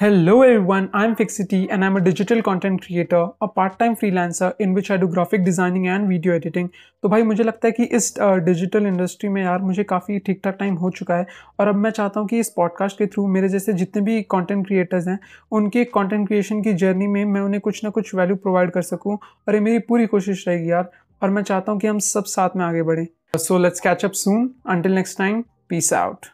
Hello everyone, I'm Fixity and I'm a digital content creator, a part-time freelancer in which I do graphic designing and video editing. तो भाई मुझे लगता है कि इस digital uh, industry में यार मुझे काफ़ी ठीक ठाक टाइम हो चुका है और अब मैं चाहता हूँ कि इस पॉडकास्ट के थ्रू मेरे जैसे जितने भी कंटेंट क्रिएटर्स हैं उनके कंटेंट क्रिएशन की जर्नी में मैं उन्हें कुछ ना कुछ वैल्यू प्रोवाइड कर सकूँ और ये मेरी पूरी कोशिश रहेगी यार और मैं चाहता हूँ कि हम सब साथ में आगे बढ़ें। So let's catch up soon until next time peace out